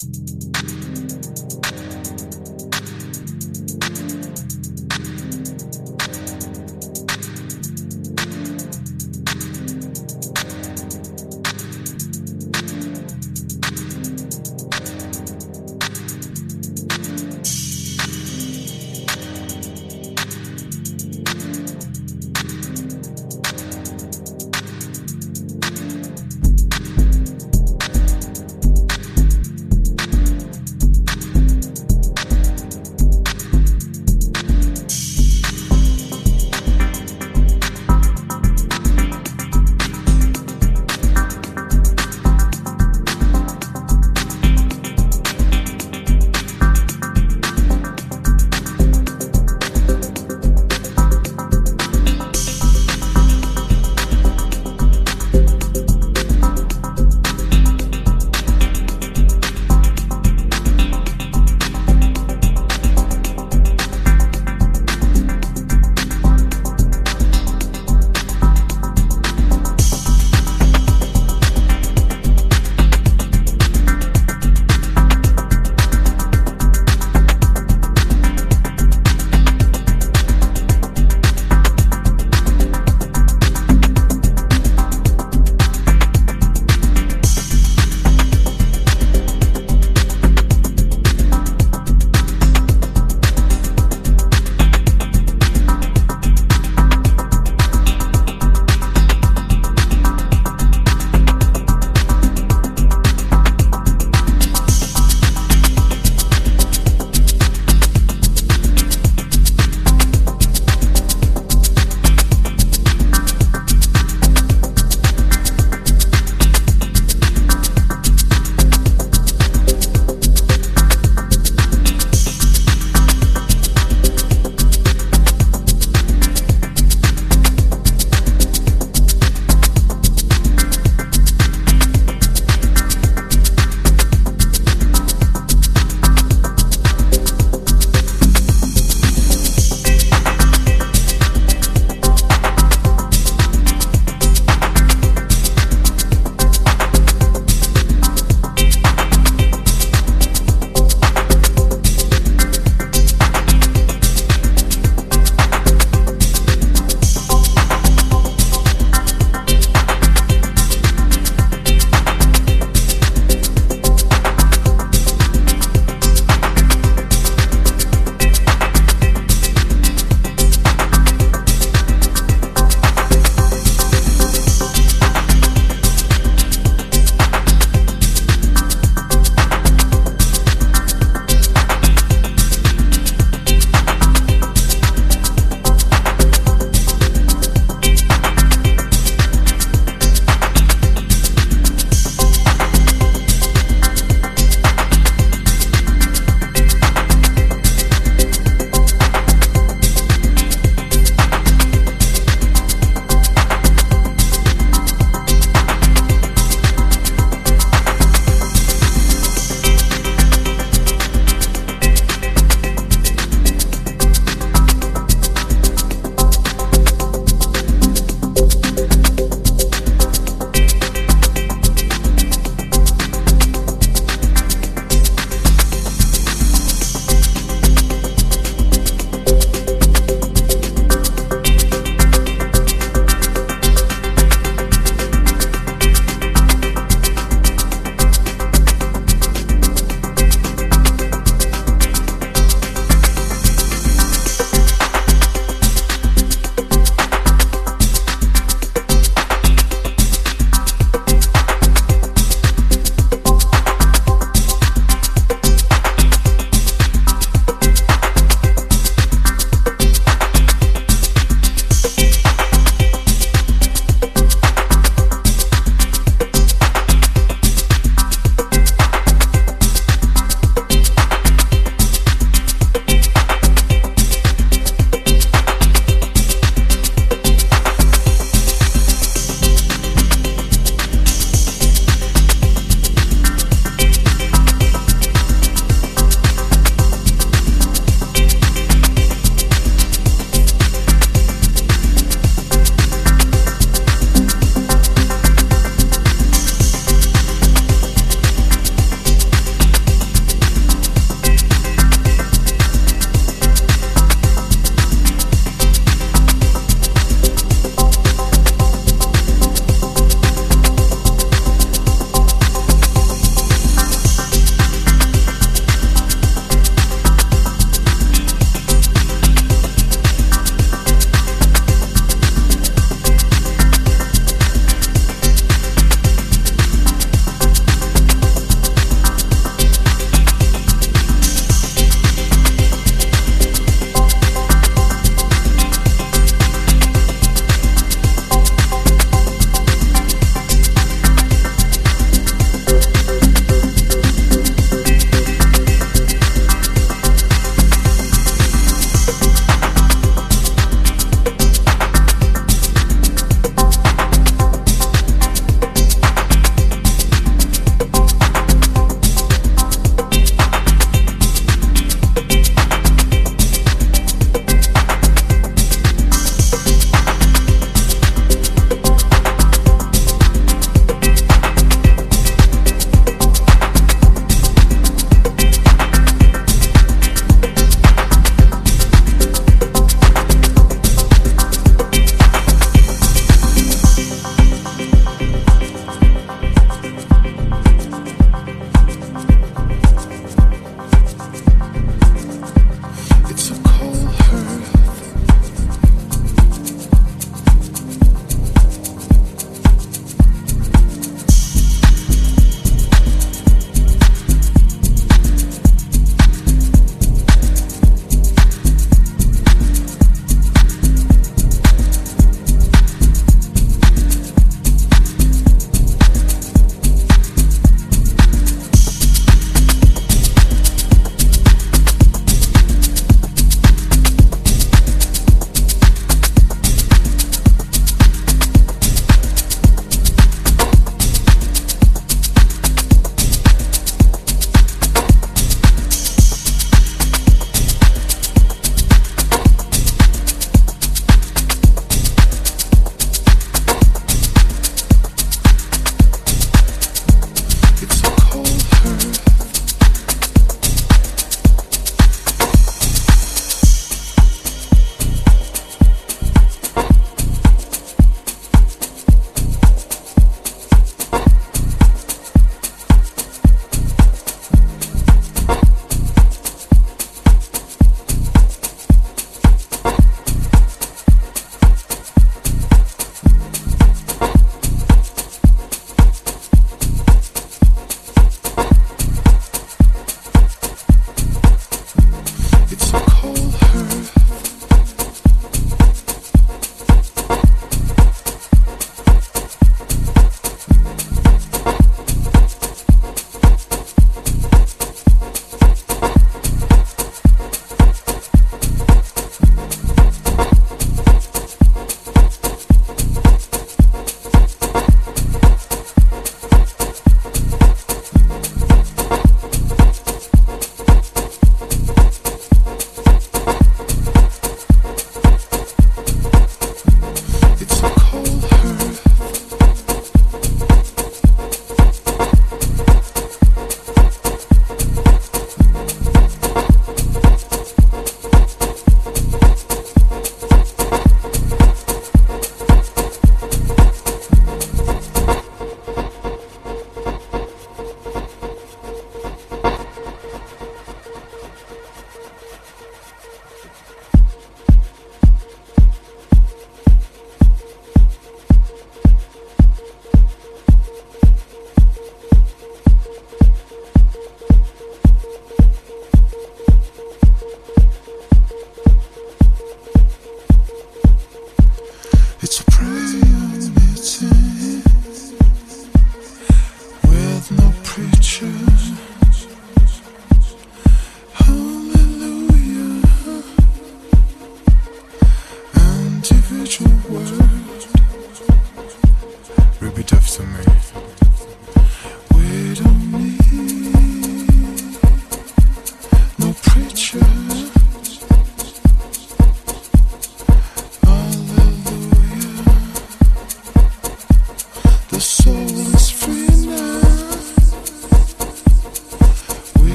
Música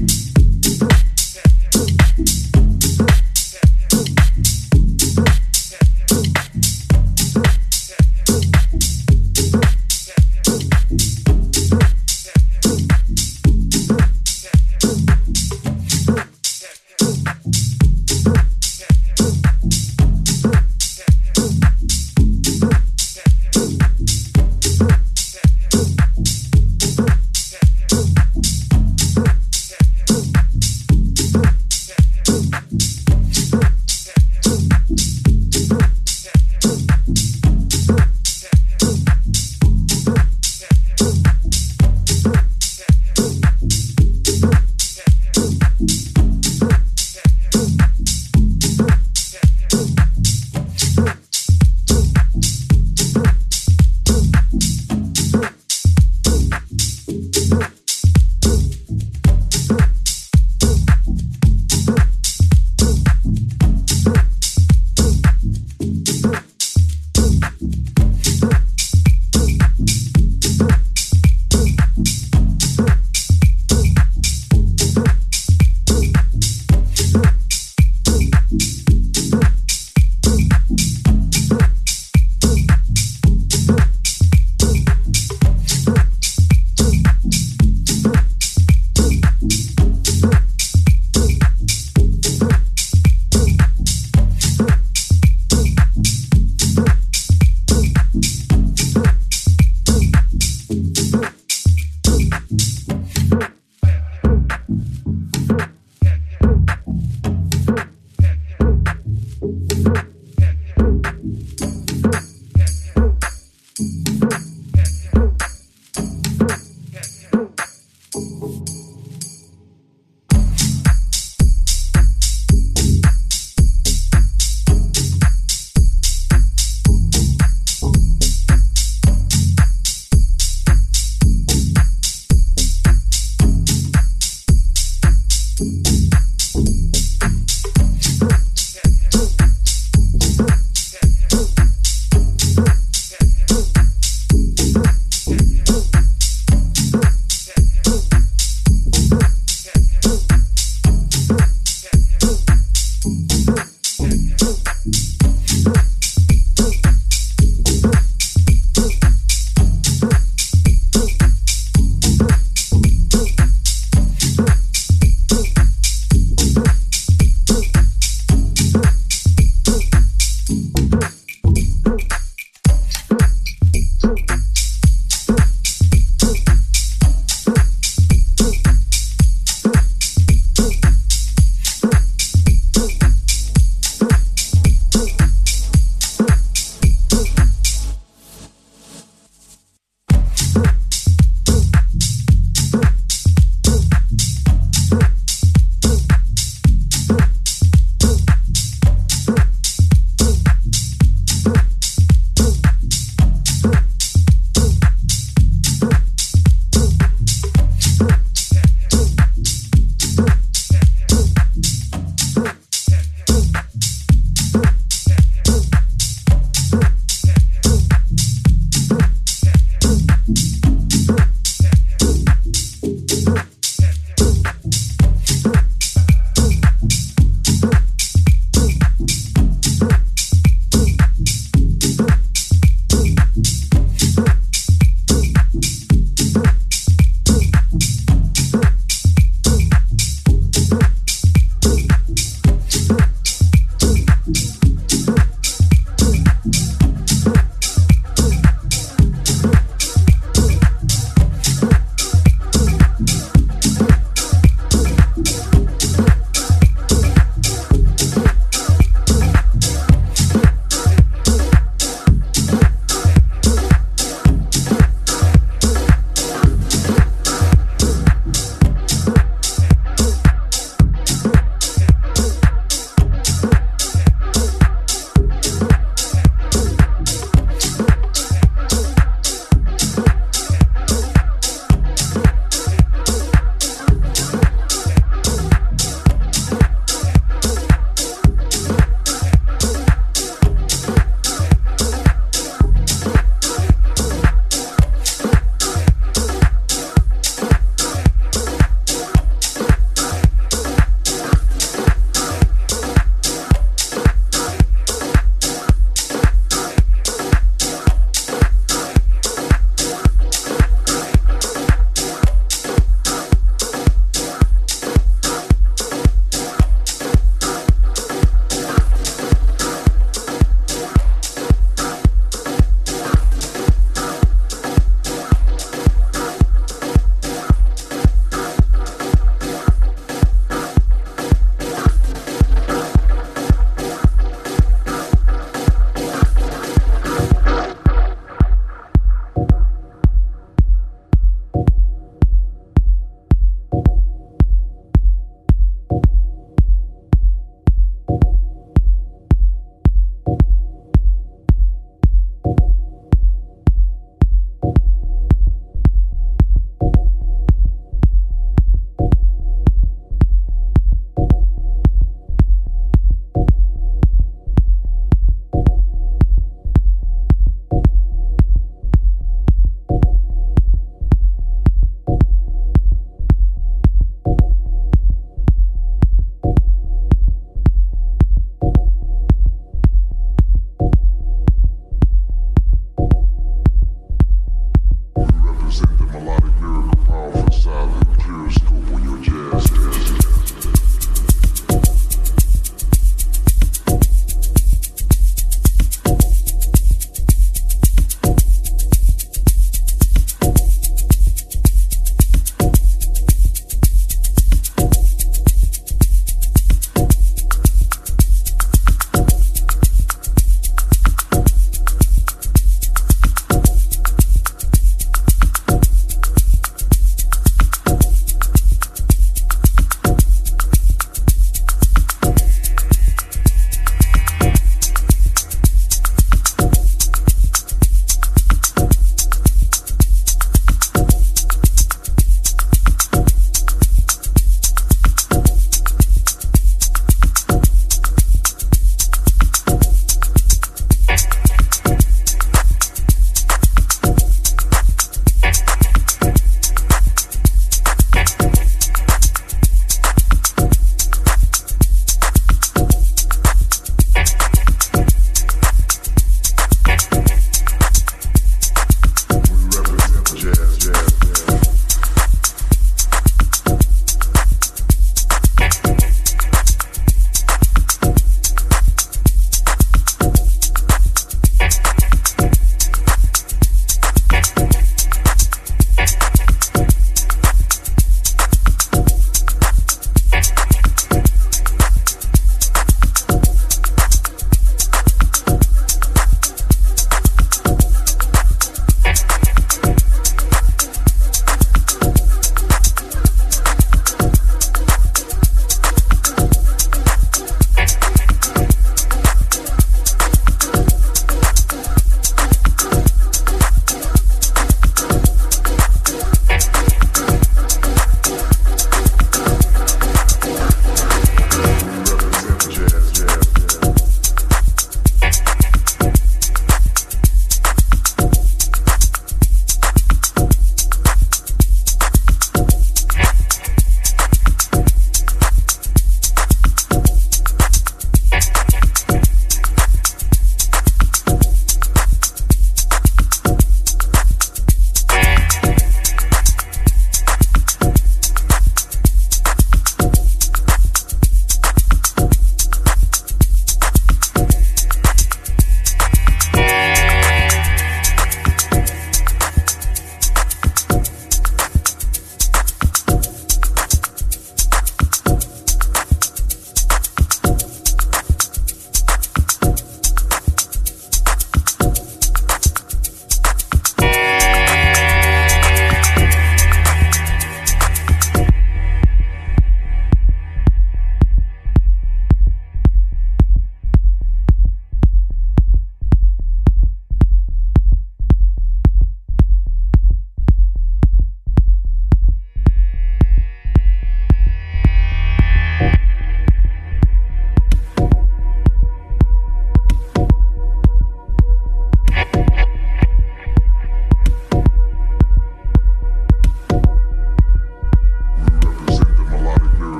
Mm-hmm.